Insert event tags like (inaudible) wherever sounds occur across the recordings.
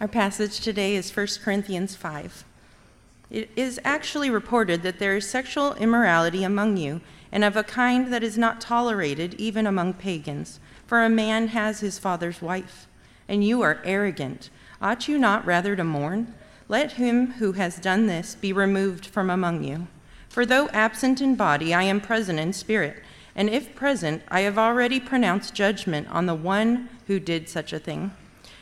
Our passage today is 1 Corinthians 5. It is actually reported that there is sexual immorality among you, and of a kind that is not tolerated even among pagans. For a man has his father's wife, and you are arrogant. Ought you not rather to mourn? Let him who has done this be removed from among you. For though absent in body, I am present in spirit, and if present, I have already pronounced judgment on the one who did such a thing.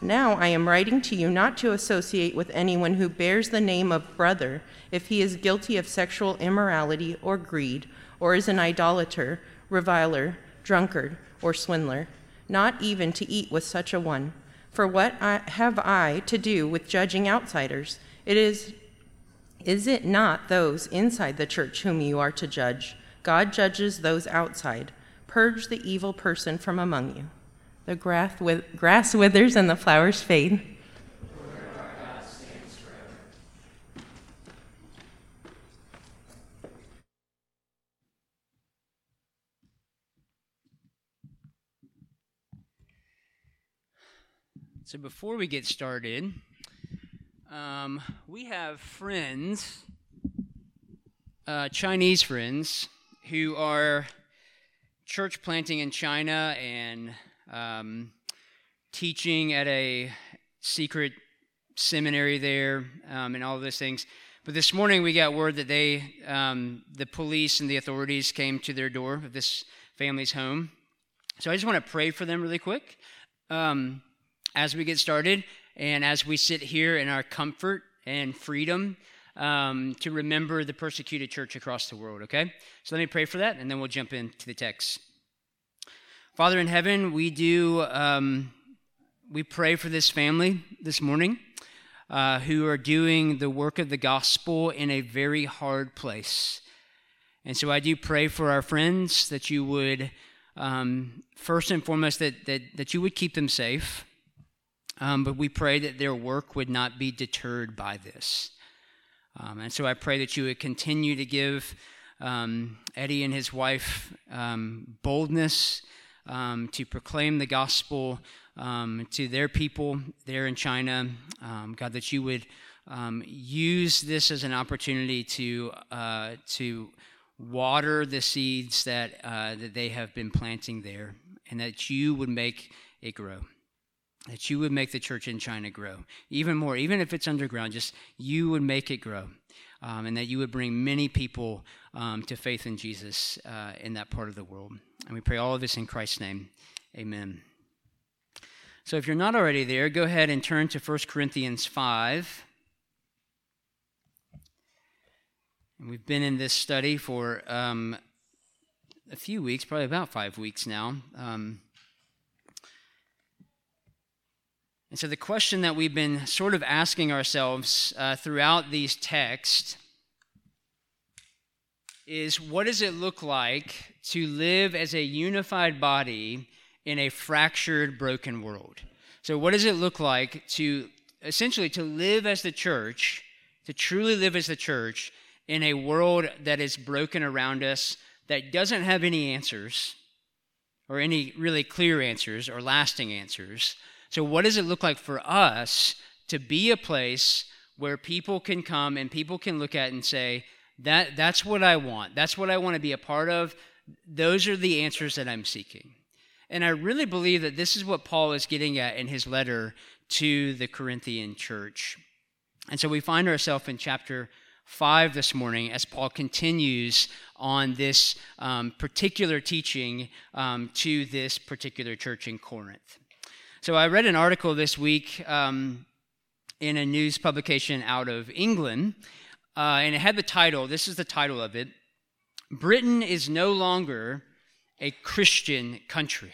now I am writing to you not to associate with anyone who bears the name of brother if he is guilty of sexual immorality or greed, or is an idolater, reviler, drunkard, or swindler, not even to eat with such a one. For what I, have I to do with judging outsiders? It is is it not those inside the church whom you are to judge? God judges those outside. Purge the evil person from among you. The grass with, grass withers and the flowers fade. So before we get started, um, we have friends, uh, Chinese friends, who are church planting in China and um, teaching at a secret seminary there um, and all of those things. But this morning we got word that they, um, the police and the authorities came to their door of this family's home. So I just want to pray for them really quick. Um, as we get started and as we sit here in our comfort and freedom um, to remember the persecuted church across the world, okay? So let me pray for that and then we'll jump into the text. Father in heaven, we do, um, we pray for this family this morning uh, who are doing the work of the gospel in a very hard place. And so I do pray for our friends that you would, um, first and foremost, that, that, that you would keep them safe. Um, but we pray that their work would not be deterred by this. Um, and so I pray that you would continue to give um, Eddie and his wife um, boldness um, to proclaim the gospel um, to their people there in China. God, that you would use this as an opportunity to, uh, to water the seeds that, uh, that they have been planting there, and that you would make it grow that you would make the church in China grow even more, even if it's underground, just you would make it grow. Um, and that you would bring many people um, to faith in Jesus uh, in that part of the world. And we pray all of this in Christ's name. Amen. So if you're not already there, go ahead and turn to 1 Corinthians 5. And we've been in this study for um, a few weeks, probably about five weeks now. Um, And so, the question that we've been sort of asking ourselves uh, throughout these texts is what does it look like to live as a unified body in a fractured, broken world? So, what does it look like to essentially to live as the church, to truly live as the church in a world that is broken around us, that doesn't have any answers, or any really clear answers or lasting answers? So, what does it look like for us to be a place where people can come and people can look at and say, that, that's what I want. That's what I want to be a part of. Those are the answers that I'm seeking. And I really believe that this is what Paul is getting at in his letter to the Corinthian church. And so we find ourselves in chapter 5 this morning as Paul continues on this um, particular teaching um, to this particular church in Corinth. So I read an article this week um, in a news publication out of England, uh, and it had the title this is the title of it Britain is no longer a Christian country.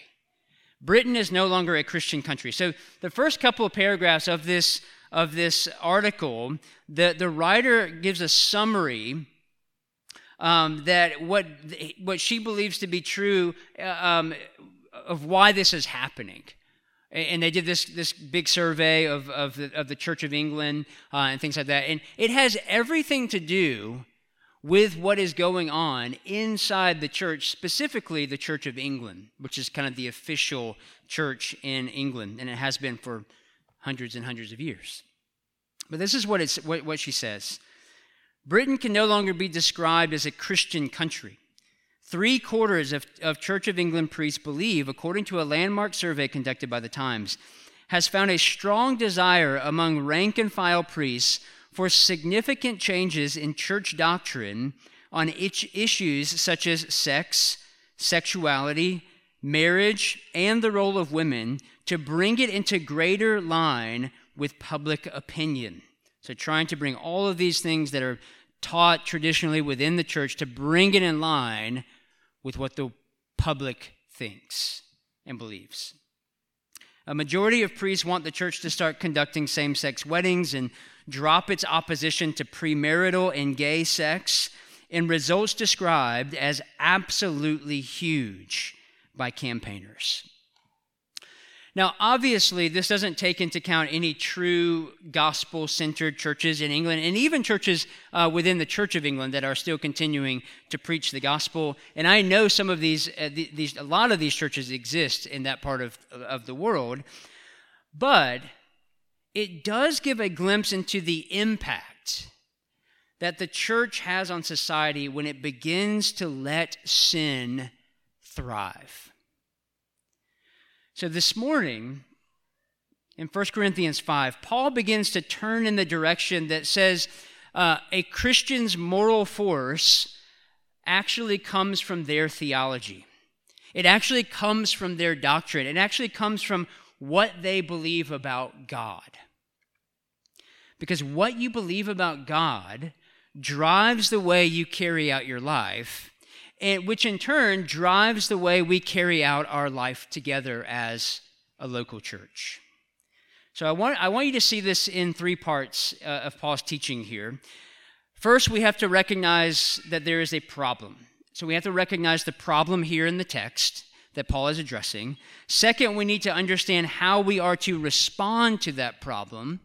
Britain is no longer a Christian country. So the first couple of paragraphs of this of this article, the, the writer gives a summary um, that what what she believes to be true uh, um, of why this is happening. And they did this, this big survey of, of, the, of the Church of England uh, and things like that. And it has everything to do with what is going on inside the church, specifically the Church of England, which is kind of the official church in England, and it has been for hundreds and hundreds of years. But this is what, it's, what, what she says Britain can no longer be described as a Christian country. Three quarters of, of Church of England priests believe, according to a landmark survey conducted by the Times, has found a strong desire among rank and file priests for significant changes in church doctrine on issues such as sex, sexuality, marriage, and the role of women to bring it into greater line with public opinion. So, trying to bring all of these things that are taught traditionally within the church to bring it in line with what the public thinks and believes. A majority of priests want the church to start conducting same sex weddings and drop its opposition to premarital and gay sex in results described as absolutely huge by campaigners. Now, obviously, this doesn't take into account any true gospel centered churches in England and even churches uh, within the Church of England that are still continuing to preach the gospel. And I know some of these, uh, these a lot of these churches exist in that part of, of the world. But it does give a glimpse into the impact that the church has on society when it begins to let sin thrive. So this morning, in 1 Corinthians 5, Paul begins to turn in the direction that says uh, a Christian's moral force actually comes from their theology. It actually comes from their doctrine. It actually comes from what they believe about God. Because what you believe about God drives the way you carry out your life, and which in turn drives the way we carry out our life together as a local church. So I want, I want you to see this in three parts uh, of Paul's teaching here. First, we have to recognize that there is a problem. So we have to recognize the problem here in the text that Paul is addressing. Second, we need to understand how we are to respond to that problem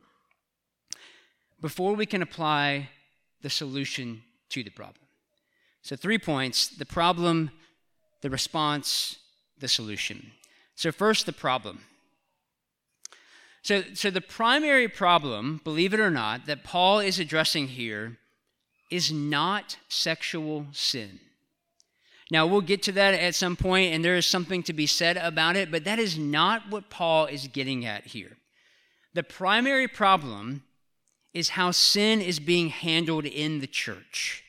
before we can apply the solution to the problem. So, three points the problem, the response, the solution. So, first, the problem. So, so, the primary problem, believe it or not, that Paul is addressing here is not sexual sin. Now, we'll get to that at some point, and there is something to be said about it, but that is not what Paul is getting at here. The primary problem is how sin is being handled in the church.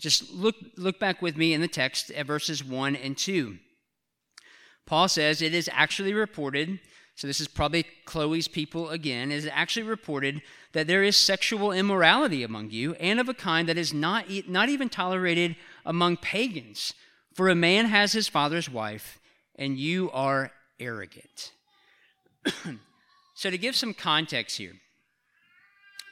Just look, look back with me in the text at verses 1 and 2. Paul says, It is actually reported, so this is probably Chloe's people again, is actually reported that there is sexual immorality among you, and of a kind that is not, not even tolerated among pagans. For a man has his father's wife, and you are arrogant. (clears throat) so, to give some context here,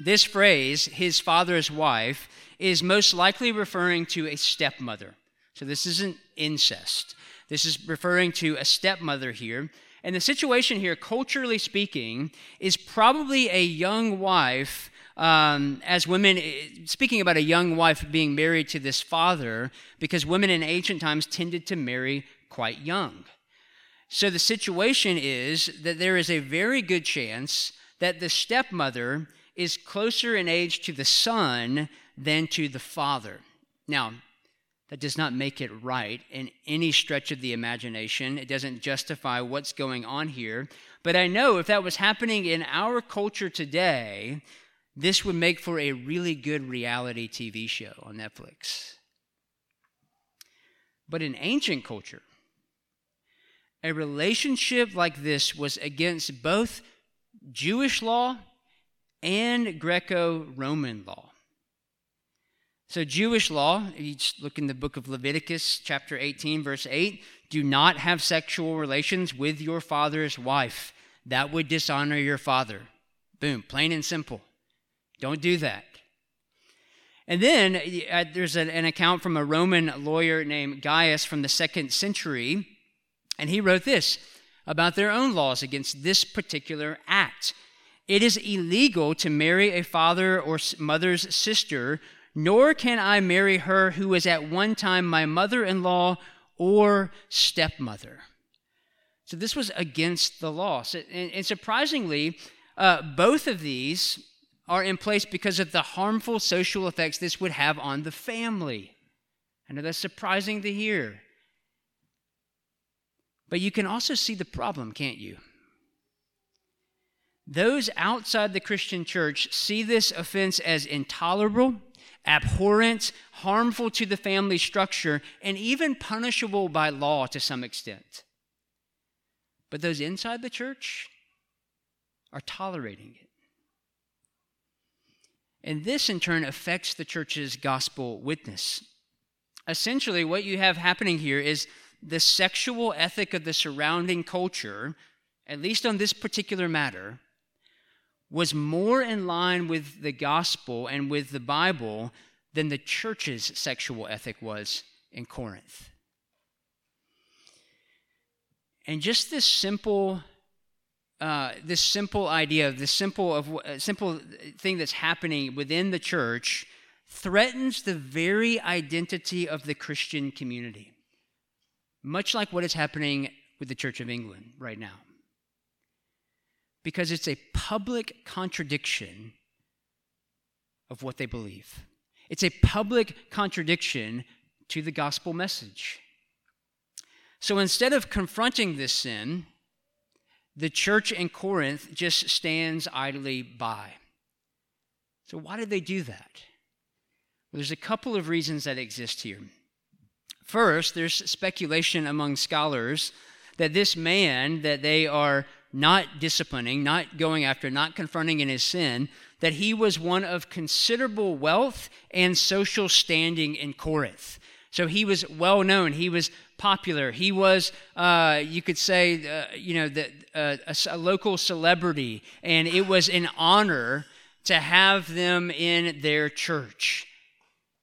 this phrase, his father's wife, is most likely referring to a stepmother. So this isn't incest. This is referring to a stepmother here. And the situation here, culturally speaking, is probably a young wife. Um, as women, speaking about a young wife being married to this father, because women in ancient times tended to marry quite young. So the situation is that there is a very good chance that the stepmother is closer in age to the son than to the father. Now, that does not make it right in any stretch of the imagination. It doesn't justify what's going on here. But I know if that was happening in our culture today, this would make for a really good reality TV show on Netflix. But in ancient culture, a relationship like this was against both Jewish law and Greco Roman law. So, Jewish law, you look in the book of Leviticus, chapter 18, verse 8 do not have sexual relations with your father's wife. That would dishonor your father. Boom, plain and simple. Don't do that. And then uh, there's an, an account from a Roman lawyer named Gaius from the second century, and he wrote this about their own laws against this particular act. It is illegal to marry a father or mother's sister, nor can I marry her who was at one time my mother in law or stepmother. So this was against the law. And, and, surprisingly, uh, both of these are in place because of the harmful social effects this would have on the family. I know that's surprising to hear. But you can also see the problem, can't you? Those outside the Christian church see this offense as intolerable, abhorrent, harmful to the family structure, and even punishable by law to some extent. But those inside the church are tolerating it. And this, in turn, affects the church's gospel witness. Essentially, what you have happening here is the sexual ethic of the surrounding culture, at least on this particular matter, was more in line with the gospel and with the Bible than the church's sexual ethic was in Corinth. And just this simple, uh, this simple idea, this simple of uh, simple thing that's happening within the church, threatens the very identity of the Christian community, much like what is happening with the Church of England right now because it's a public contradiction of what they believe. It's a public contradiction to the gospel message. So instead of confronting this sin, the church in Corinth just stands idly by. So, why did they do that? Well, there's a couple of reasons that exist here. First, there's speculation among scholars that this man that they are not disciplining, not going after, not confronting in his sin, that he was one of considerable wealth and social standing in Corinth. So he was well known. He was popular. He was, uh, you could say, uh, you know, the, uh, a, a local celebrity, and it was an honor to have them in their church.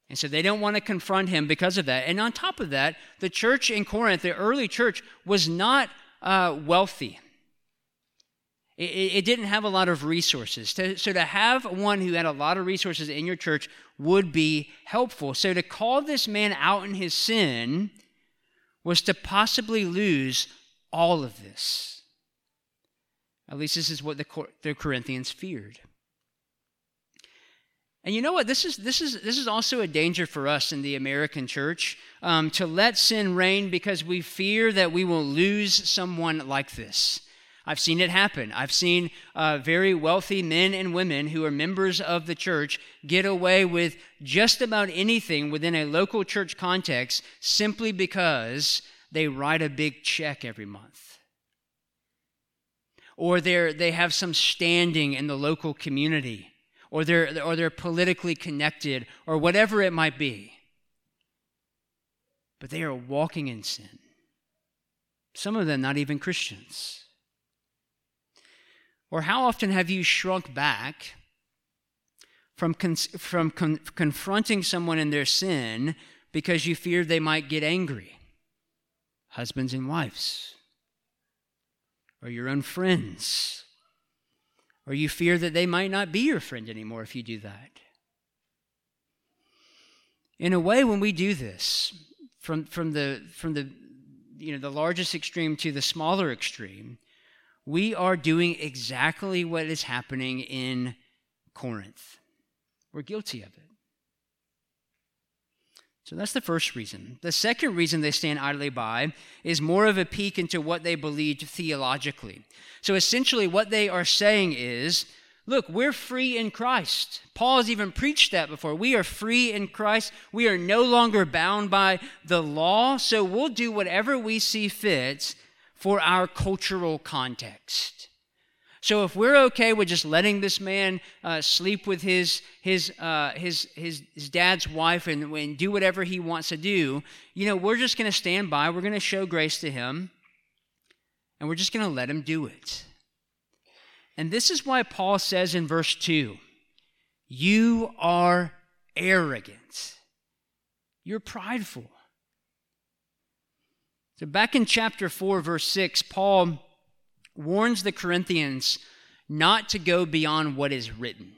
And so they don't want to confront him because of that. And on top of that, the church in Corinth, the early church, was not uh, wealthy. It, it, didn't have a lot of resources. To, so to have one who had a lot of resources in your church would be helpful. So to call this man out in his sin was to possibly lose all of this. At least this is what the, the Corinthians feared. And you know what? This is, this is, this is also a danger for us in the American church um, to let sin reign because we fear that we will lose someone like this. I've seen it happen. I've seen uh, very wealthy men and women who are members of the church get away with just about anything within a local church context simply because they write a big check every month. Or they they have some standing in the local community, or they're, or they're politically connected, or whatever it might be. But they are walking in sin. Some of them not even Christians. Or how often have you shrunk back from, con- from con- confronting someone in their sin because you feared they might get angry? Husbands and wives, or your own friends, or you fear that they might not be your friend anymore if you do that. In a way, when we do this, from, from, the, from the, you know, the largest extreme to the smaller extreme, we are doing exactly what is happening in Corinth. We're guilty of it. So that's the first reason. The second reason they stand idly by is more of a peek into what they believed theologically. So essentially, what they are saying is Look, we're free in Christ. Paul has even preached that before. We are free in Christ. We are no longer bound by the law, so we'll do whatever we see fit for our cultural context. So if we're okay with just letting this man uh, sleep with his his, uh, his his his dad's wife and, and do whatever he wants to do, you know, we're just going to stand by. We're going to show grace to him, and we're just going to let him do it. And this is why Paul says in verse 2 You are arrogant, you're prideful. So, back in chapter 4, verse 6, Paul warns the Corinthians not to go beyond what is written.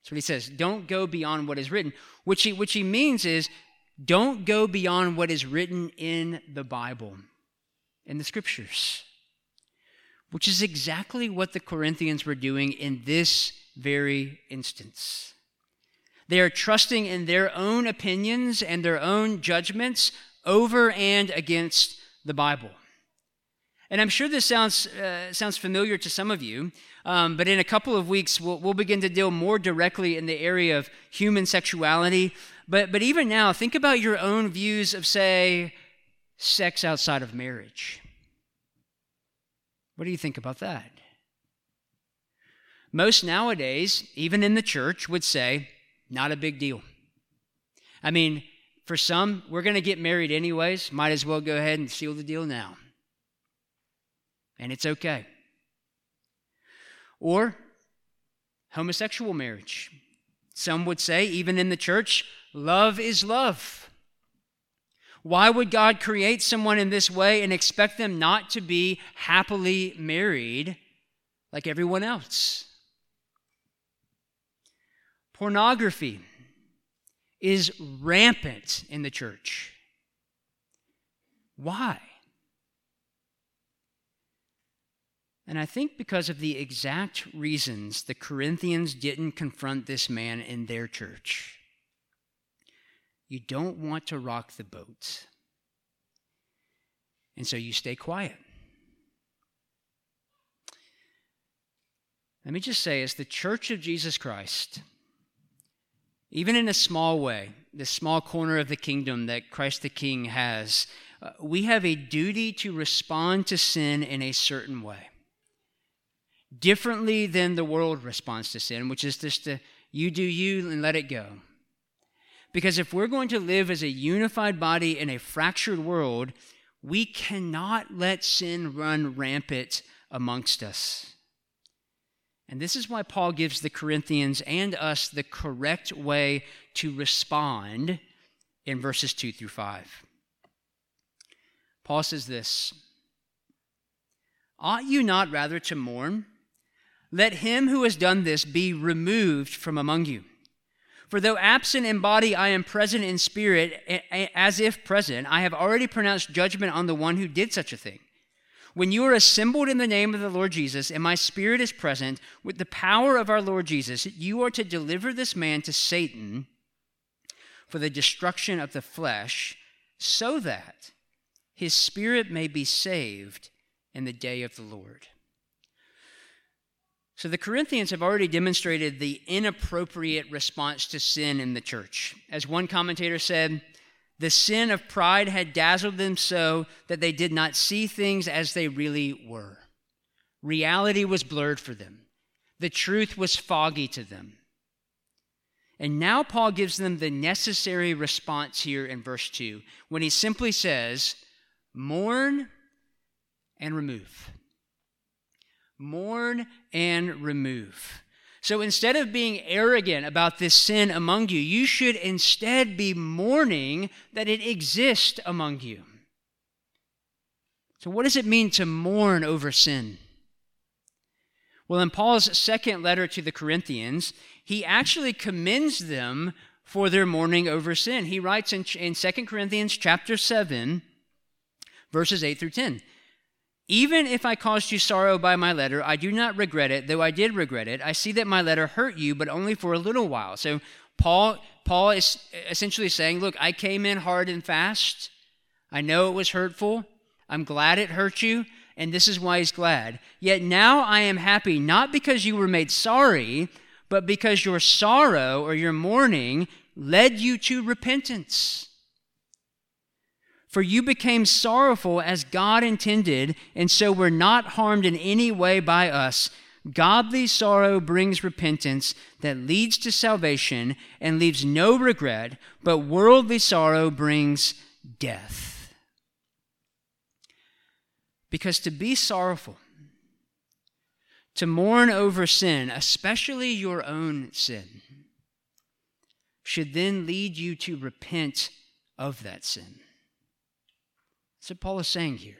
That's what he says. Don't go beyond what is written. Which he, which he means is don't go beyond what is written in the Bible, in the scriptures which is exactly what the Corinthians were doing in this very instance. They are trusting in their own opinions and their own judgments over and against the Bible. And I'm sure this sounds, uh, sounds familiar to some of you, um, but in a couple of weeks, we'll, we'll begin to deal more directly in the area of human sexuality. But, but even now, think about your own views of, say, sex outside of marriage. What do you think about that? Most nowadays, even in the church, would say, not a big deal. I mean, for some, we're going to get married anyways. Might as well go ahead and seal the deal now. And it's okay. Or homosexual marriage. Some would say, even in the church, love is love. Why would God create someone in this way and expect them not to be happily married like everyone else? Pornography is rampant in the church. Why? And I think because of the exact reasons the Corinthians didn't confront this man in their church. You don't want to rock the boat. And so you stay quiet. Let me just say, as the church of Jesus Christ, even in a small way, this small corner of the kingdom that Christ the King has, uh, we have a duty to respond to sin in a certain way. Differently than the world responds to sin, which is just to you do you and let it go. Because if we're going to live as a unified body in a fractured world, we cannot let sin run rampant amongst us. And this is why Paul gives the Corinthians and us the correct way to respond in verses 2 through 5. Paul says this Ought you not rather to mourn? Let him who has done this be removed from among you. For though absent in body, I am present in spirit, as if present. I have already pronounced judgment on the one who did such a thing. When you are assembled in the name of the Lord Jesus, and my spirit is present, with the power of our Lord Jesus, you are to deliver this man to Satan for the destruction of the flesh, so that his spirit may be saved in the day of the Lord. So the Corinthians have already demonstrated the inappropriate response to sin in the church. As one commentator said, the sin of pride had dazzled them so that they did not see things as they really were. Reality was blurred for them, the truth was foggy to them. And now Paul gives them the necessary response here in verse 2 when he simply says, Mourn and remove mourn and remove. So instead of being arrogant about this sin among you, you should instead be mourning that it exists among you. So, what does it mean to mourn over sin? Well, in Paul's second letter to the Corinthians, he actually commends them for their mourning over sin. He writes in, in 2 Corinthians chapter 7, verses 8 through 10. Even if I caused you sorrow by my letter, I do not regret it, though I did regret it. I see that my letter hurt you, but only for a little while. So Paul, Paul is essentially saying, Look, I came in hard and fast. I know it was hurtful. I'm glad it hurt you. and this is why he's glad. Yet now I am happy, not because you were made sorry, but because your sorrow or your mourning led you to repentance. For you became sorrowful as God intended, and so were not harmed in any way by us. Godly sorrow brings repentance that leads to salvation and leaves no regret, but worldly sorrow brings death. Because to be sorrowful, to mourn over sin, especially your own sin, should then lead you to repent of that sin. That's what Paul is saying here.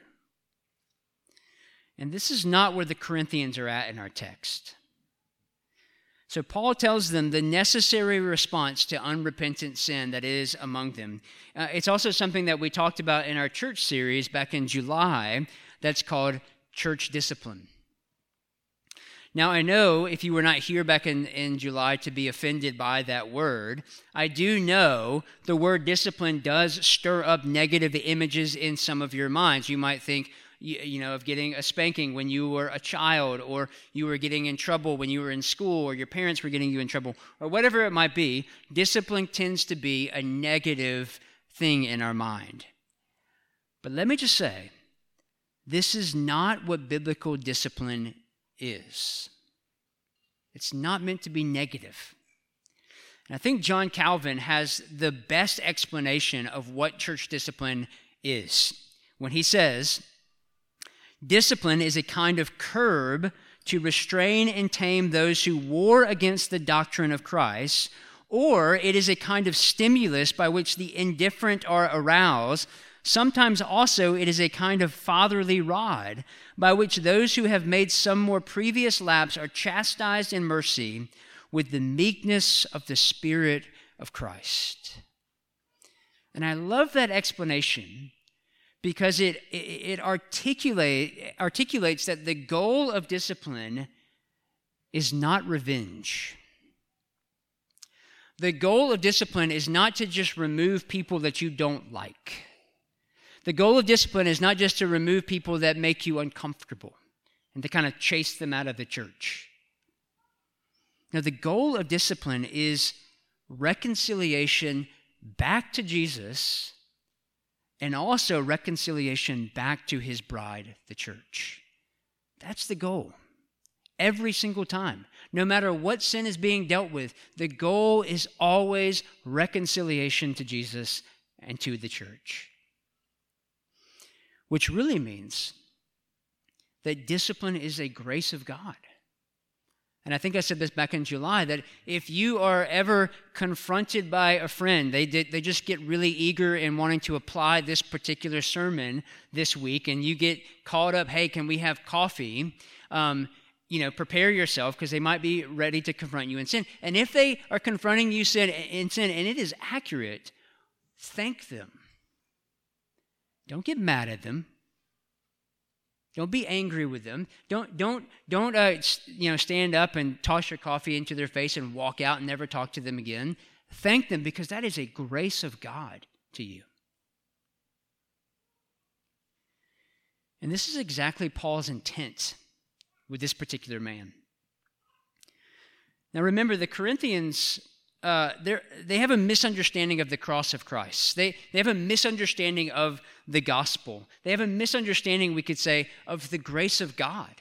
And this is not where the Corinthians are at in our text. So Paul tells them the necessary response to unrepentant sin that is among them. Uh, it's also something that we talked about in our church series back in July that's called church discipline. Now, I know if you were not here back in, in July to be offended by that word, I do know the word discipline does stir up negative images in some of your minds. You might think, you, you, know, of getting a spanking when you were a child, or you were getting in trouble when you were in school, or your parents were getting you in trouble, or whatever it might be. Discipline tends to be a negative thing in our mind. But let me just say, this is not what biblical discipline is. It's not meant to be negative. And I think John Calvin has the best explanation of what church discipline is when he says, Discipline is a kind of curb to restrain and tame those who war against the doctrine of Christ, or it is a kind of stimulus by which the indifferent are aroused Sometimes also it is a kind of fatherly rod by which those who have made some more previous lapse are chastised in mercy with the meekness of the Spirit of Christ. And I love that explanation because it, it, articulate, articulates that the goal of discipline is not revenge. The goal of discipline is not to just remove people that you don't like. The goal of discipline is not just to remove people that make you uncomfortable and to kind of chase them out of the church. Now, the goal of discipline is reconciliation back to Jesus and also reconciliation back to his bride, the church. That's the goal. Every single time. No matter what sin is being dealt with, the goal is always reconciliation to Jesus and to the church which really means that discipline is a grace of God. And I think I said this back in July that if you are ever confronted by a friend, they, they just get really eager in wanting to apply this particular sermon this week, and you get called up, hey, can we have coffee? Um, you know, prepare yourself because they might be ready to confront you in sin. And if they are confronting you sin, in sin and it is accurate, thank them. Don't get mad at them. Don't be angry with them. Don't don't don't uh, you know stand up and toss your coffee into their face and walk out and never talk to them again. Thank them because that is a grace of God to you. And this is exactly Paul's intent with this particular man. Now remember, the Corinthians uh, they have a misunderstanding of the cross of Christ. They, they have a misunderstanding of the gospel. They have a misunderstanding, we could say, of the grace of God.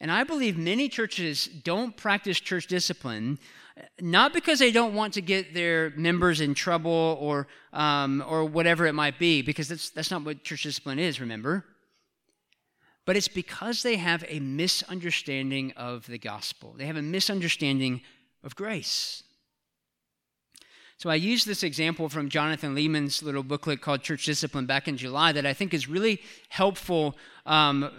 And I believe many churches don't practice church discipline, not because they don't want to get their members in trouble or, um, or whatever it might be, because that's, that's not what church discipline is, remember? But it's because they have a misunderstanding of the gospel. They have a misunderstanding of grace. So I used this example from Jonathan Leeman's little booklet called Church Discipline back in July that I think is really helpful um,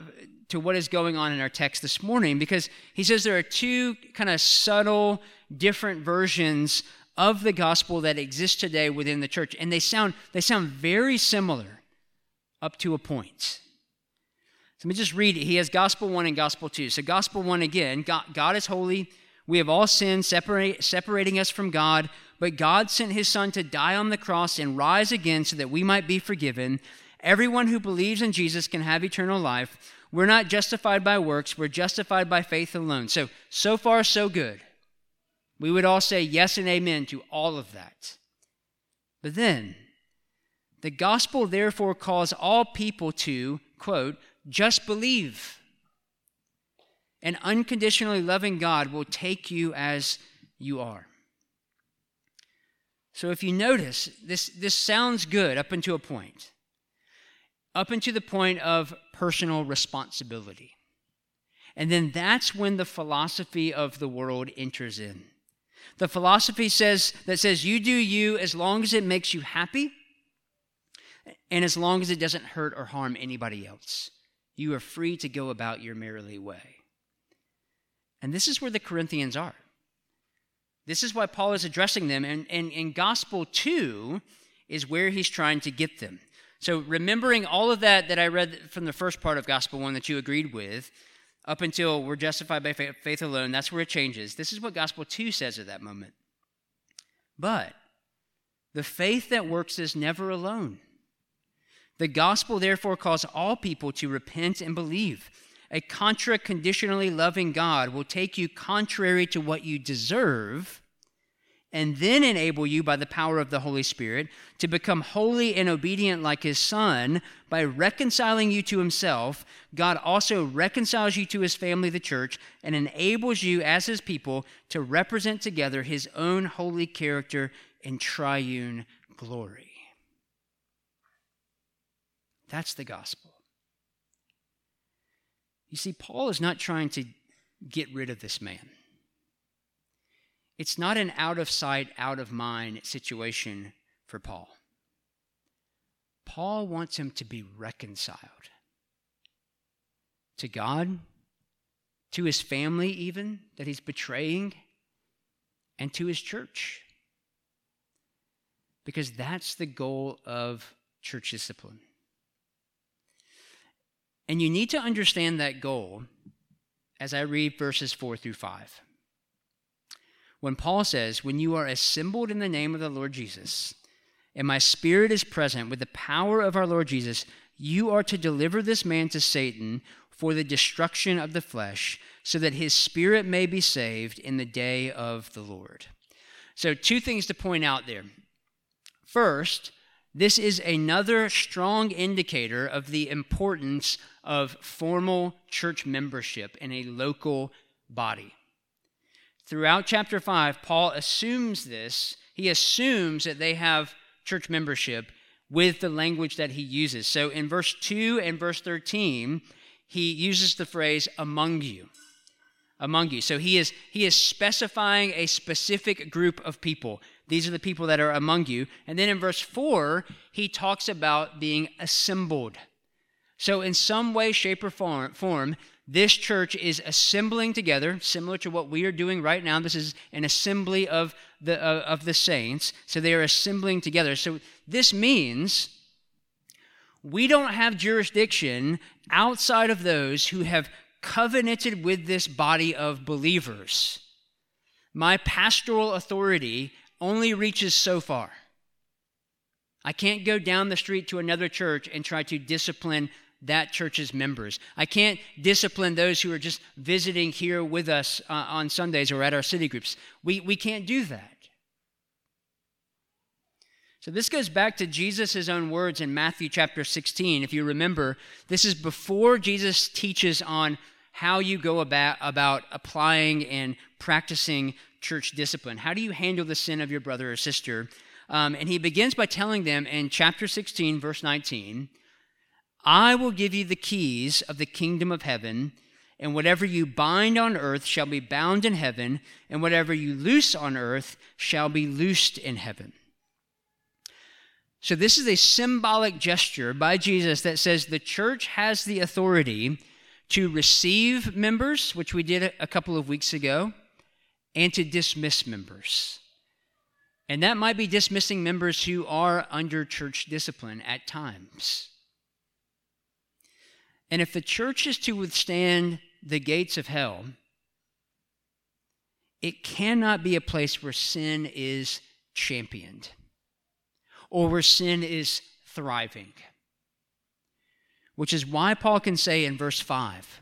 to what is going on in our text this morning because he says there are two kind of subtle, different versions of the gospel that exist today within the church, and they sound they sound very similar up to a point. So let me just read it. He has gospel one and gospel two. So gospel one again, God, God is holy. We have all sinned, separate, separating us from God, but God sent his Son to die on the cross and rise again so that we might be forgiven. Everyone who believes in Jesus can have eternal life. We're not justified by works, we're justified by faith alone. So, so far, so good. We would all say yes and amen to all of that. But then, the gospel therefore calls all people to, quote, just believe. An unconditionally loving God will take you as you are. So if you notice, this, this sounds good up until a point, up until the point of personal responsibility. And then that's when the philosophy of the world enters in. The philosophy says that says you do you as long as it makes you happy and as long as it doesn't hurt or harm anybody else. You are free to go about your merrily way. And this is where the Corinthians are. This is why Paul is addressing them, and, and, and Gospel 2 is where he's trying to get them. So, remembering all of that that I read from the first part of Gospel 1 that you agreed with, up until we're justified by faith alone, that's where it changes. This is what Gospel 2 says at that moment. But the faith that works is never alone. The gospel, therefore, calls all people to repent and believe. A contra conditionally loving God will take you contrary to what you deserve and then enable you by the power of the Holy Spirit to become holy and obedient like His Son by reconciling you to Himself. God also reconciles you to His family, the church, and enables you as His people to represent together His own holy character in triune glory. That's the gospel. You see, Paul is not trying to get rid of this man. It's not an out of sight, out of mind situation for Paul. Paul wants him to be reconciled to God, to his family, even that he's betraying, and to his church. Because that's the goal of church discipline. And you need to understand that goal as I read verses 4 through 5. When Paul says, When you are assembled in the name of the Lord Jesus, and my spirit is present with the power of our Lord Jesus, you are to deliver this man to Satan for the destruction of the flesh, so that his spirit may be saved in the day of the Lord. So, two things to point out there. First, this is another strong indicator of the importance of formal church membership in a local body. Throughout chapter 5, Paul assumes this. He assumes that they have church membership with the language that he uses. So in verse 2 and verse 13, he uses the phrase among you. Among you. So he is he is specifying a specific group of people. These are the people that are among you. And then in verse 4, he talks about being assembled. So, in some way, shape, or form, this church is assembling together, similar to what we are doing right now. This is an assembly of the, uh, of the saints. So, they are assembling together. So, this means we don't have jurisdiction outside of those who have covenanted with this body of believers. My pastoral authority only reaches so far. I can't go down the street to another church and try to discipline that church's members. I can't discipline those who are just visiting here with us uh, on Sundays or at our city groups. We, we can't do that. So, this goes back to Jesus' own words in Matthew chapter 16. If you remember, this is before Jesus teaches on how you go about, about applying and practicing church discipline. How do you handle the sin of your brother or sister? Um, and he begins by telling them in chapter 16, verse 19, I will give you the keys of the kingdom of heaven, and whatever you bind on earth shall be bound in heaven, and whatever you loose on earth shall be loosed in heaven. So, this is a symbolic gesture by Jesus that says the church has the authority to receive members, which we did a couple of weeks ago, and to dismiss members. And that might be dismissing members who are under church discipline at times. And if the church is to withstand the gates of hell, it cannot be a place where sin is championed or where sin is thriving. which is why Paul can say in verse 5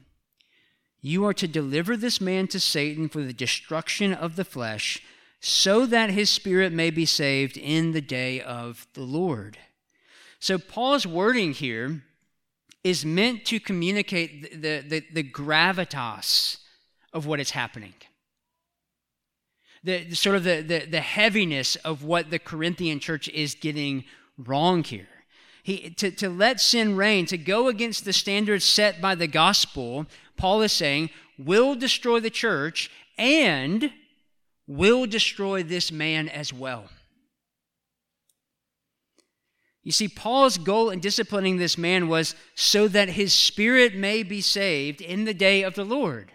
You are to deliver this man to Satan for the destruction of the flesh, so that his spirit may be saved in the day of the Lord. So, Paul's wording here is meant to communicate the, the, the, gravitas of what is happening. The, sort of the, the, the heaviness of what the Corinthian church is getting wrong here. He, to, to let sin reign, to go against the standards set by the gospel, Paul is saying, will destroy the church and will destroy this man as well. You see, Paul's goal in disciplining this man was so that his spirit may be saved in the day of the Lord.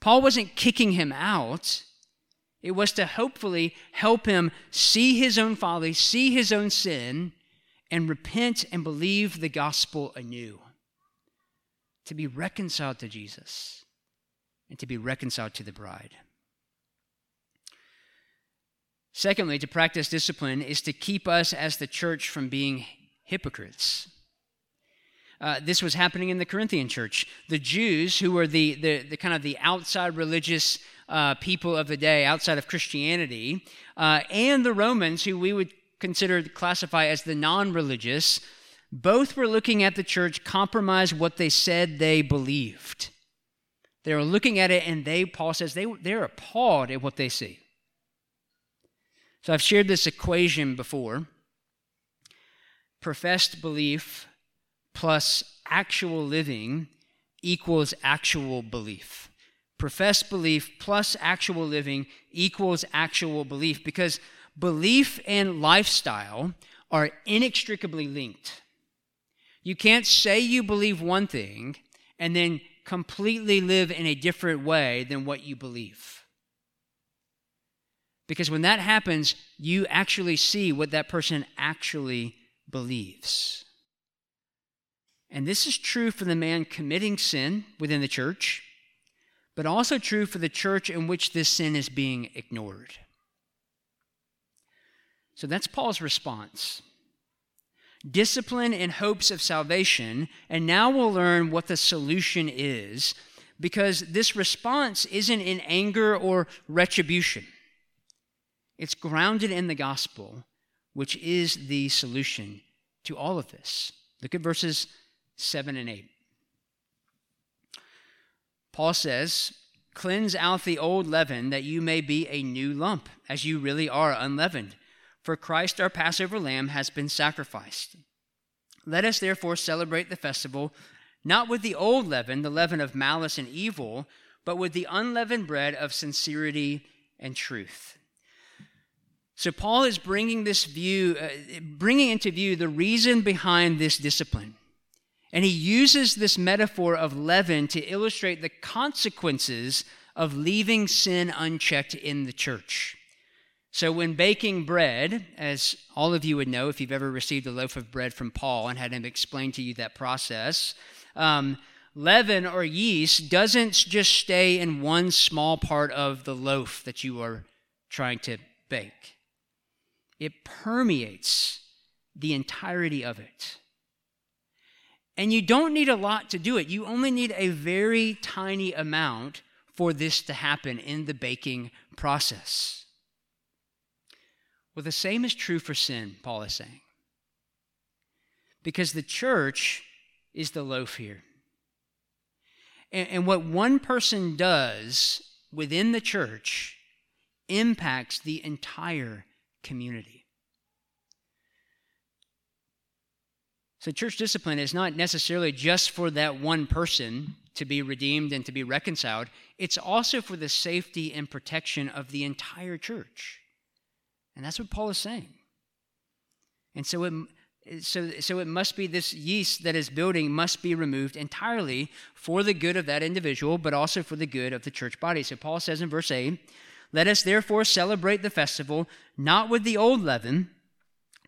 Paul wasn't kicking him out. It was to hopefully help him see his own folly, see his own sin, and repent and believe the gospel anew. To be reconciled to Jesus and to be reconciled to the bride. Secondly, to practice discipline is to keep us as the church from being hypocrites. Uh, this was happening in the Corinthian church. The Jews, who were the, the, the kind of the outside religious uh, people of the day, outside of Christianity, uh, and the Romans, who we would consider classify as the non-religious, both were looking at the church compromise what they said they believed. They were looking at it, and they, Paul says, they, they're appalled at what they see. So I've shared this equation before professed belief plus actual living equals actual belief. Professed belief plus actual living equals actual belief because belief and lifestyle are inextricably linked. You can't say you believe one thing and then completely live in a different way than what you believe. Because when that happens, you actually see what that person actually believes. And this is true for the man committing sin within the church, but also true for the church in which this sin is being ignored. So that's Paul's response. Discipline in hopes of salvation, and now we'll learn what the solution is because this response isn't in anger or retribution. It's grounded in the gospel, which is the solution to all of this. Look at verses 7 and 8. Paul says, Cleanse out the old leaven that you may be a new lump, as you really are unleavened. For Christ our Passover lamb has been sacrificed. Let us therefore celebrate the festival not with the old leaven, the leaven of malice and evil, but with the unleavened bread of sincerity and truth. So Paul is bringing this view, uh, bringing into view the reason behind this discipline. And he uses this metaphor of leaven to illustrate the consequences of leaving sin unchecked in the church. So, when baking bread, as all of you would know if you've ever received a loaf of bread from Paul and had him explain to you that process, um, leaven or yeast doesn't just stay in one small part of the loaf that you are trying to bake it permeates the entirety of it. And you don't need a lot to do it. You only need a very tiny amount for this to happen in the baking process. Well, the same is true for sin, Paul is saying. Because the church is the loaf here. And, and what one person does within the church impacts the entire community. So, church discipline is not necessarily just for that one person to be redeemed and to be reconciled, it's also for the safety and protection of the entire church. And that's what Paul is saying. And so it, so, so it must be this yeast that is building must be removed entirely for the good of that individual, but also for the good of the church body. So Paul says in verse 8, let us therefore celebrate the festival not with the old leaven,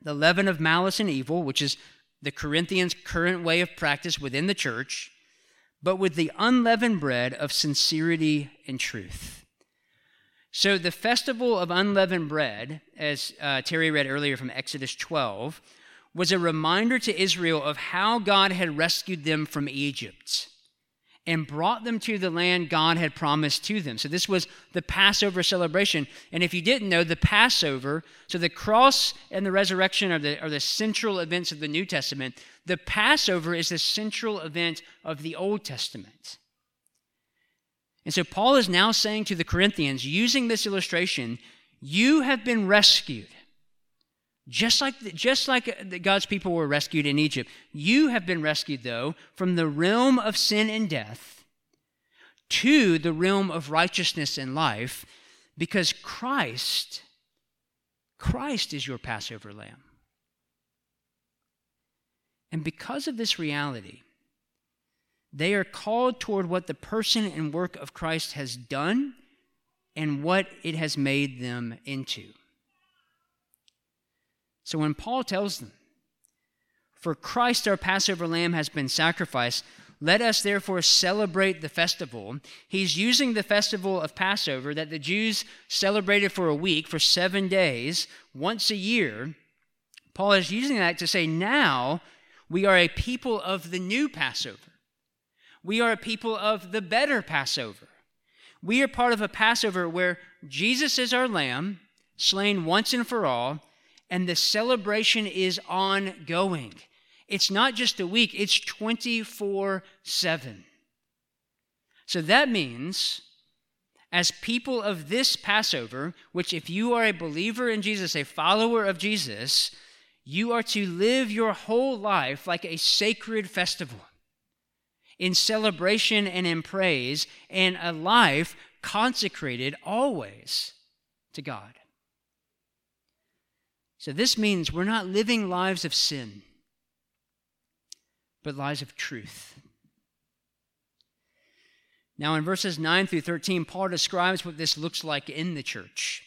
the leaven of malice and evil, which is the Corinthians' current way of practice within the church, but with the unleavened bread of sincerity and truth. So, the festival of unleavened bread, as uh, Terry read earlier from Exodus 12, was a reminder to Israel of how God had rescued them from Egypt and brought them to the land God had promised to them. So, this was the Passover celebration. And if you didn't know, the Passover, so the cross and the resurrection are the, are the central events of the New Testament. The Passover is the central event of the Old Testament. And so, Paul is now saying to the Corinthians, using this illustration, you have been rescued. Just like, just like uh, God's people were rescued in Egypt, you have been rescued, though, from the realm of sin and death to the realm of righteousness and life because Christ, Christ is your Passover lamb. And because of this reality, they are called toward what the person and work of Christ has done and what it has made them into. So when Paul tells them, For Christ our Passover lamb has been sacrificed, let us therefore celebrate the festival. He's using the festival of Passover that the Jews celebrated for a week, for seven days, once a year. Paul is using that to say, now we are a people of the new Passover. We are a people of the better Passover. We are part of a Passover where Jesus is our lamb, slain once and for all, and the celebration is ongoing. It's not just a week, it's 24 7. So that means, as people of this Passover, which if you are a believer in Jesus, a follower of Jesus, you are to live your whole life like a sacred festival in celebration and in praise, and a life consecrated always to God. So, this means we're not living lives of sin, but lives of truth. Now, in verses 9 through 13, Paul describes what this looks like in the church.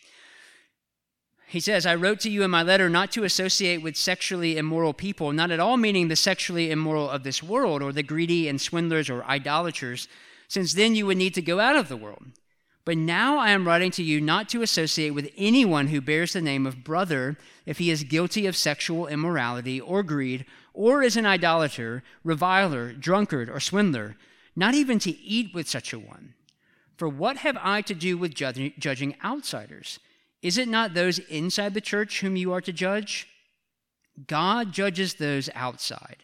He says, I wrote to you in my letter not to associate with sexually immoral people, not at all meaning the sexually immoral of this world, or the greedy and swindlers or idolaters, since then you would need to go out of the world. But now I am writing to you not to associate with anyone who bears the name of brother if he is guilty of sexual immorality or greed, or is an idolater, reviler, drunkard, or swindler, not even to eat with such a one. For what have I to do with judging outsiders? Is it not those inside the church whom you are to judge? God judges those outside.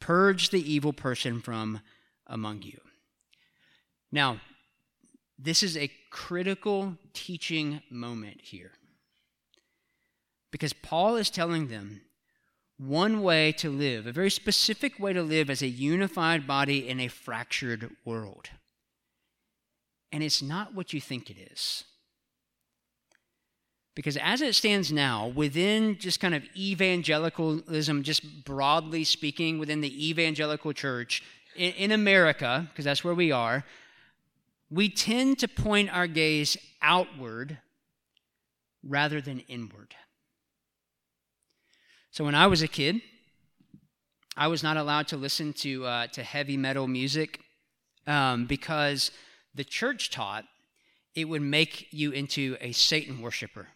Purge the evil person from among you. Now, this is a critical teaching moment here. Because Paul is telling them one way to live, a very specific way to live as a unified body in a fractured world. And it's not what you think it is. Because as it stands now, within just kind of evangelicalism, just broadly speaking, within the evangelical church in, in America, because that's where we are, we tend to point our gaze outward rather than inward. So when I was a kid, I was not allowed to listen to, uh, to heavy metal music um, because the church taught it would make you into a Satan worshiper.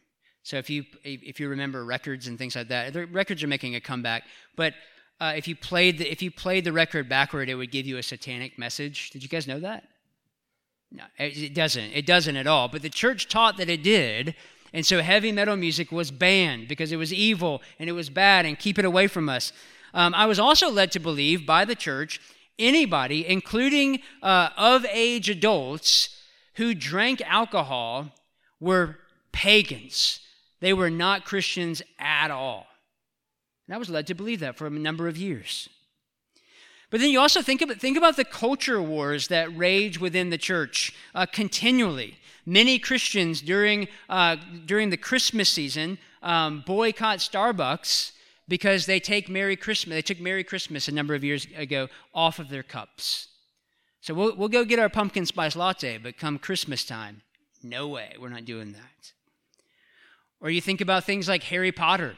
So if you if you remember records and things like that, records are making a comeback. But uh, if you played the, if you played the record backward, it would give you a satanic message. Did you guys know that? No, it doesn't. It doesn't at all. But the church taught that it did. And so heavy metal music was banned because it was evil and it was bad and keep it away from us. Um, I was also led to believe by the church anybody, including uh, of age adults, who drank alcohol were pagans. They were not Christians at all. And I was led to believe that for a number of years. But then you also think about, think about the culture wars that rage within the church uh, continually. Many Christians during, uh, during the Christmas season um, boycott Starbucks because they take Merry Christmas. They took Merry Christmas a number of years ago off of their cups. So we'll, we'll go get our pumpkin spice latte, but come Christmas time, no way, we're not doing that. Or you think about things like Harry Potter.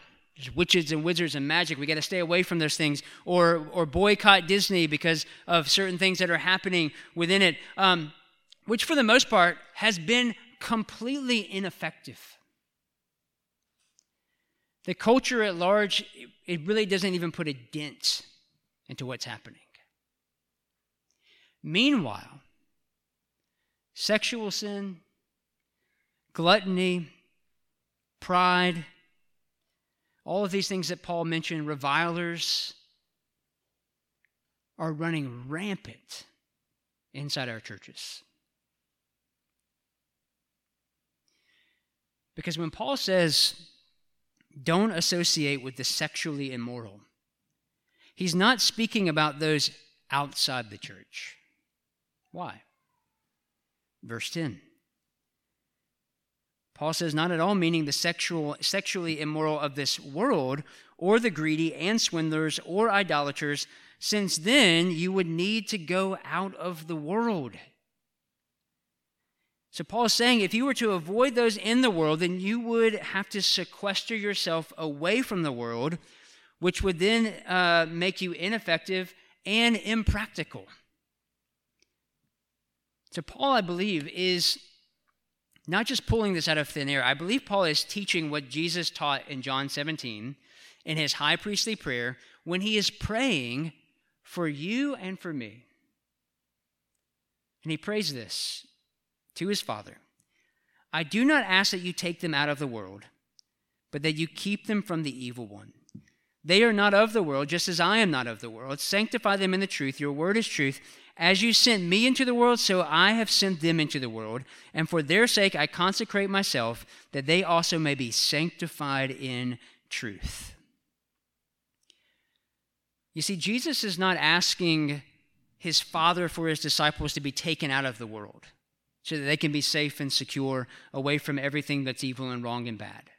Witches and wizards and magic. We got to stay away from those things. Or, or boycott Disney because of certain things that are happening within it, um, which for the most part has been completely ineffective. The culture at large, it really doesn't even put a dent into what's happening. Meanwhile, sexual sin, gluttony, pride, all of these things that Paul mentioned, revilers, are running rampant inside our churches. Because when Paul says, don't associate with the sexually immoral, he's not speaking about those outside the church. Why? Verse 10. Paul says, not at all meaning the sexual, sexually immoral of this world, or the greedy and swindlers or idolaters, since then you would need to go out of the world. So Paul is saying if you were to avoid those in the world, then you would have to sequester yourself away from the world, which would then uh, make you ineffective and impractical. So Paul, I believe, is not just pulling this out of thin air. I believe Paul is teaching what Jesus taught in John 17 in his high priestly prayer when he is praying for you and for me. And he prays this to his Father I do not ask that you take them out of the world, but that you keep them from the evil one. They are not of the world, just as I am not of the world. Sanctify them in the truth. Your word is truth. As you sent me into the world, so I have sent them into the world. And for their sake I consecrate myself, that they also may be sanctified in truth. You see, Jesus is not asking his Father for his disciples to be taken out of the world so that they can be safe and secure away from everything that's evil and wrong and bad.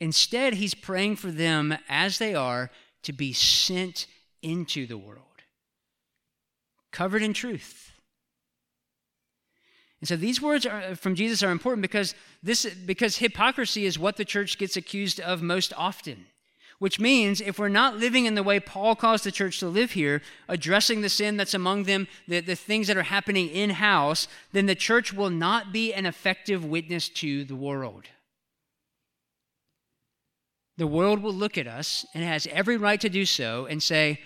Instead, he's praying for them as they are to be sent into the world, covered in truth. And so these words are, from Jesus are important because this because hypocrisy is what the church gets accused of most often. Which means if we're not living in the way Paul calls the church to live here, addressing the sin that's among them, the, the things that are happening in house, then the church will not be an effective witness to the world. The world will look at us and has every right to do so and say,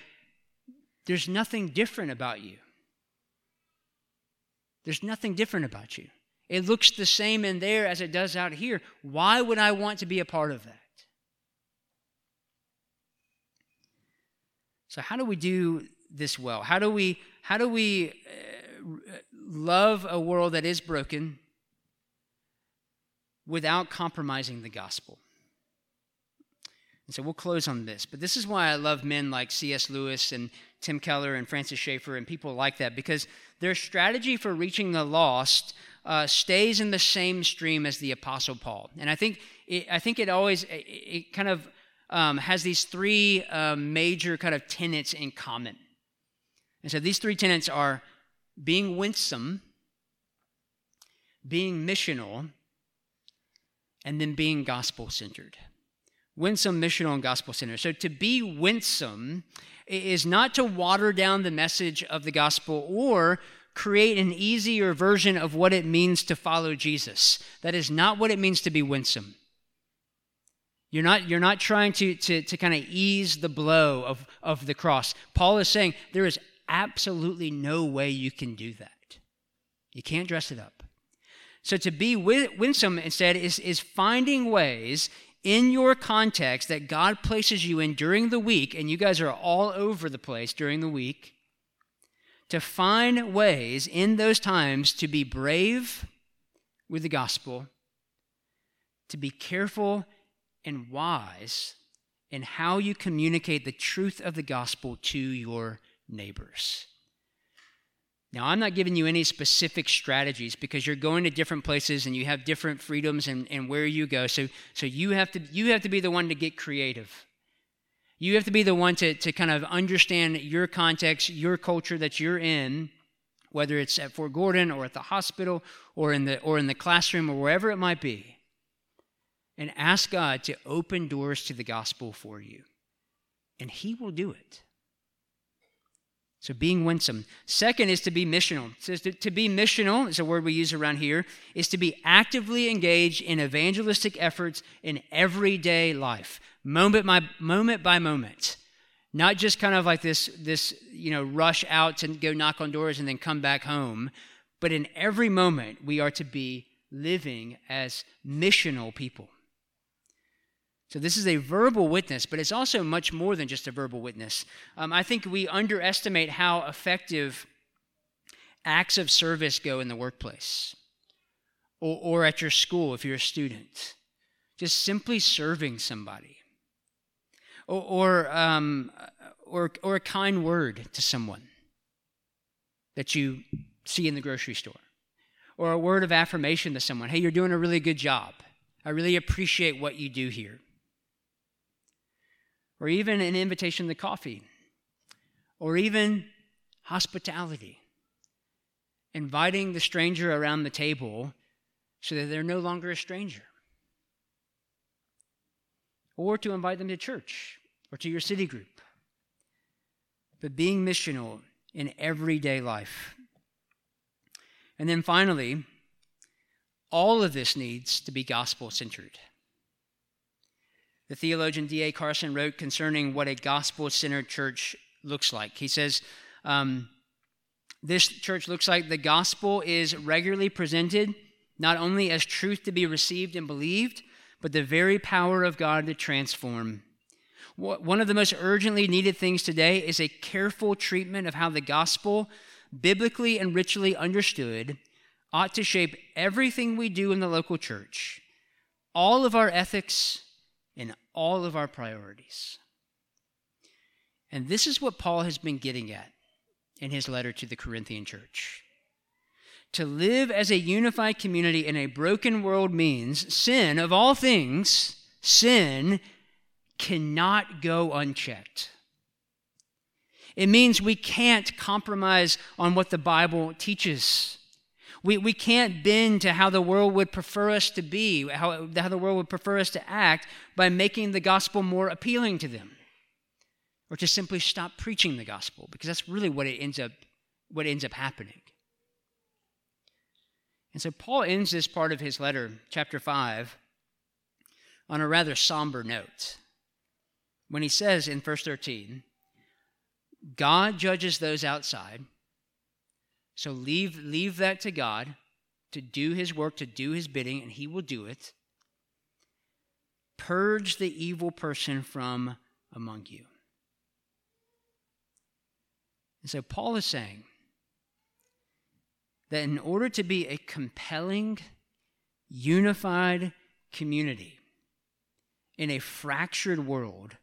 There's nothing different about you. There's nothing different about you. It looks the same in there as it does out here. Why would I want to be a part of that? So how do we do this well? How do we how do we uh, love a world that is broken without compromising the gospel? And so we'll close on this. But this is why I love men like C.S. Lewis and Tim Keller and Francis Schaeffer and people like that, because their strategy for reaching the lost uh, stays in the same stream as the Apostle Paul. And I think it, I think it always it, it kind of um, has these three uh, major kind of tenets in common. And so these three tenets are being winsome, being missional, and then being gospel centered. Winsome, missional, and gospel center. So to be winsome is not to water down the message of the gospel or create an easier version of what it means to follow Jesus. That is not what it means to be winsome. You're not, you're not trying to, to, to kind of ease the blow of, of the cross. Paul is saying there is absolutely no way you can do that. You can't dress it up. So to be winsome instead is, is finding ways in your context that God places you in during the week, and you guys are all over the place during the week, to find ways in those times to be brave with the gospel, to be careful and wise in how you communicate the truth of the gospel to your neighbors. Now, I'm not giving you any specific strategies because you're going to different places and you have different freedoms and, and where you go. So, so you, have to, you have to be the one to get creative. You have to be the one to, to kind of understand your context, your culture that you're in, whether it's at Fort Gordon or at the hospital or in the, or in the classroom or wherever it might be and ask God to open doors to the gospel for you. And He will do it. So being winsome. Second is to be missional. Says to, to be missional is a word we use around here, is to be actively engaged in evangelistic efforts in everyday life, moment by moment by moment. Not just kind of like this, this, you know, rush out to go knock on doors and then come back home, but in every moment we are to be living as missional people. So, this is a verbal witness, but it's also much more than just a verbal witness. Um, I think we underestimate how effective acts of service go in the workplace or, or at your school if you're a student. Just simply serving somebody, or, or, um, or, or a kind word to someone that you see in the grocery store, or a word of affirmation to someone hey, you're doing a really good job. I really appreciate what you do here or even an invitation to coffee, or even hospitality, inviting the stranger around the table so that they're no longer a stranger, or to invite them to church or to your city group. But being missional in everyday life. And then finally, all of this needs to be gospel centered. The theologian D.A. Carson wrote concerning what a gospel centered church looks like. He says, um, This church looks like the gospel is regularly presented not only as truth to be received and believed, but the very power of God to transform. One of the most urgently needed things today is a careful treatment of how the gospel, biblically and ritually understood, ought to shape everything we do in the local church, all of our ethics, in all of our priorities. And this is what Paul has been getting at in his letter to the Corinthian church. To live as a unified community in a broken world means sin, of all things, sin cannot go unchecked. It means we can't compromise on what the Bible teaches. We, we can't bend to how the world would prefer us to be, how, how the world would prefer us to act by making the gospel more appealing to them. Or to simply stop preaching the gospel, because that's really what it ends up, what ends up happening. And so Paul ends this part of his letter, chapter 5, on a rather somber note. When he says in verse 13, God judges those outside so leave, leave that to God to do his work, to do his bidding, and he will do it. Purge the evil person from among you. And so Paul is saying that in order to be a compelling, unified community in a fractured world,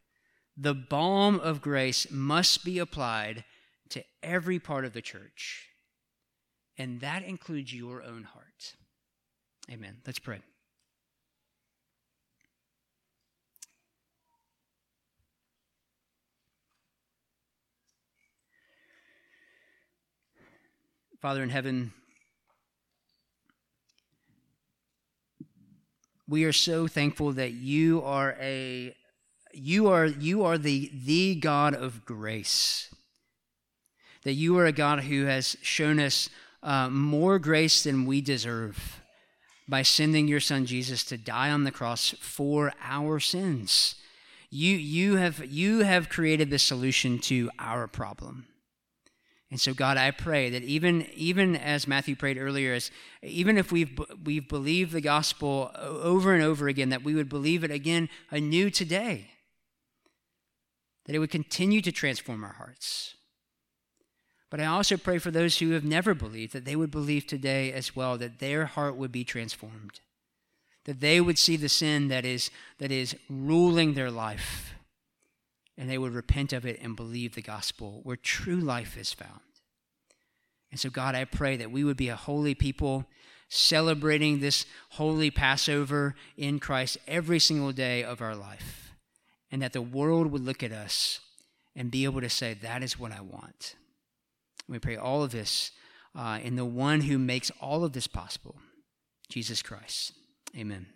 the balm of grace must be applied to every part of the church and that includes your own heart. Amen. Let's pray. Father in heaven, we are so thankful that you are a you are you are the the God of grace. That you are a God who has shown us uh, more grace than we deserve by sending your son Jesus to die on the cross for our sins. You, you, have, you have created the solution to our problem. And so, God, I pray that even, even as Matthew prayed earlier, as, even if we've, we've believed the gospel over and over again, that we would believe it again anew today, that it would continue to transform our hearts. But I also pray for those who have never believed that they would believe today as well, that their heart would be transformed, that they would see the sin that is, that is ruling their life, and they would repent of it and believe the gospel where true life is found. And so, God, I pray that we would be a holy people celebrating this holy Passover in Christ every single day of our life, and that the world would look at us and be able to say, That is what I want. We pray all of this uh, in the one who makes all of this possible, Jesus Christ. Amen.